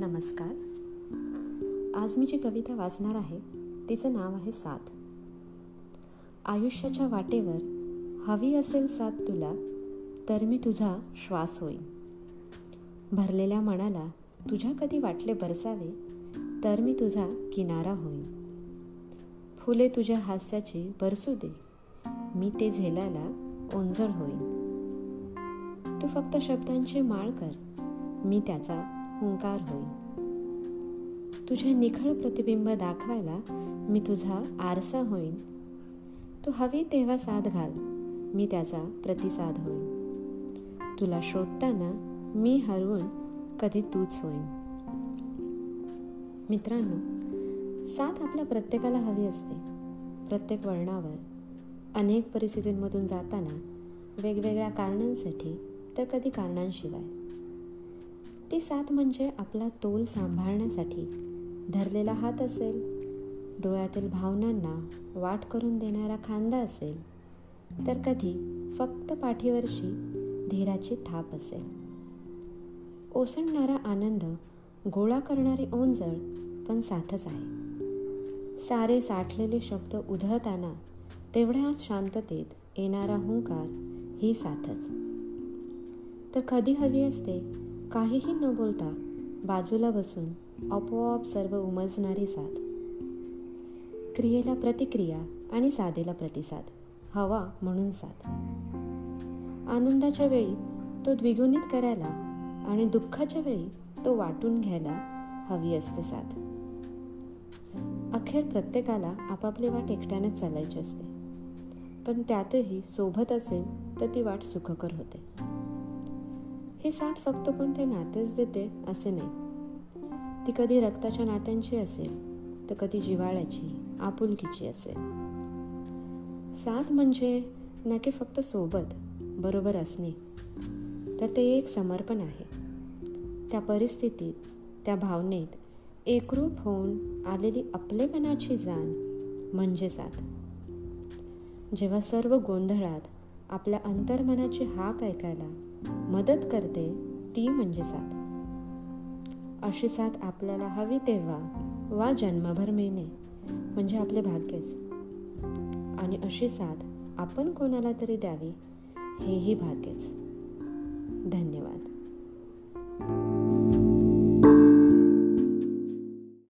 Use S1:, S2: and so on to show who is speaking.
S1: नमस्कार. आज मी जी कविता वाचणार आहे तिचं नाव आहे साथ. आयुष्याच्या वाटेवर हवी असेल साथ तुला तर मी तुझा श्वास होईन. भरलेल्या मनाला तुझ्या कधी वाटले बरसावे तर मी तुझा किनारा होईन. फुले तुझ्या हास्याची बरसू दे मी ते झेलायला ओंजळ होईन. तू फक्त शब्दांची माळ कर मी त्याचा हुंकार होईन तुझे निखळ प्रतिबिंब दाखवायला मी तुझा आरसा होईन. तू हवी तेव्हा साथ घाल मी त्याचा प्रतिसाद होईन. तुला शोधताना मी हरवून कधी तूच होईन. मित्रांनो साथ आपल्या प्रत्येकाला हवी असते. प्रत्येक वळणावर अनेक परिस्थितींमधून जाताना वेगवेगळ्या कारणांसाठी तर कधी कारणांशिवाय. ती साथ म्हणजे आपला तोल सांभाळण्यासाठी धरलेला हात असेल डोळ्यातील भावनांना वाट करून देणारा खांदा असेल तर कधी फक्त पाठीवरची धीराची थाप असेल. ओसंडणारा आनंद गोळा करणारी ओंजळ पण साथच आहे. सारे साठलेले शब्द उधळताना तेवढ्याच शांततेत येणारा हुंकार ही साथच. तर कधी हवी असते काहीही न बोलता बाजूला बसून आपोआप सर्व उमजणारी साथ. क्रियेला प्रतिक्रिया आणि साधेला प्रतिसाद हवा म्हणून साथ. आनंदाच्या वेळी तो द्विगुणित करायला आणि दुःखाच्या वेळी तो वाटून घ्यायला हवी असते साथ. अखेर प्रत्येकाला आपापली वाट एकट्यानेच चालायची असते. पण त्यातही सोबत असेल तर ती वाट सुखकर होते. हे साथ फक्त कोणते नातेच देते असे नाही. ती कधी रक्ताच्या नात्यांची असेल तर कधी जिवाळ्याची आपुलकीची असेल. साथ म्हणजे ना की फक्त सोबत बरोबर असणे. तर ते एक समर्पण आहे. त्या परिस्थितीत त्या भावनेत एकरूप होऊन आलेली आपलेपणाची जाण म्हणजे साथ. जेव्हा सर्व गोंधळात आपल्या अंतर्मनाची हाक ऐकायला मदत करते ती म्हणजे साथ. अशी साथ आपल्याला हवी तेव्हा वा जन्मभर मिळणे म्हणजे आपले भाग्यच. आणि अशी साथ आपण कोणाला तरी द्यावी हेही भाग्यच.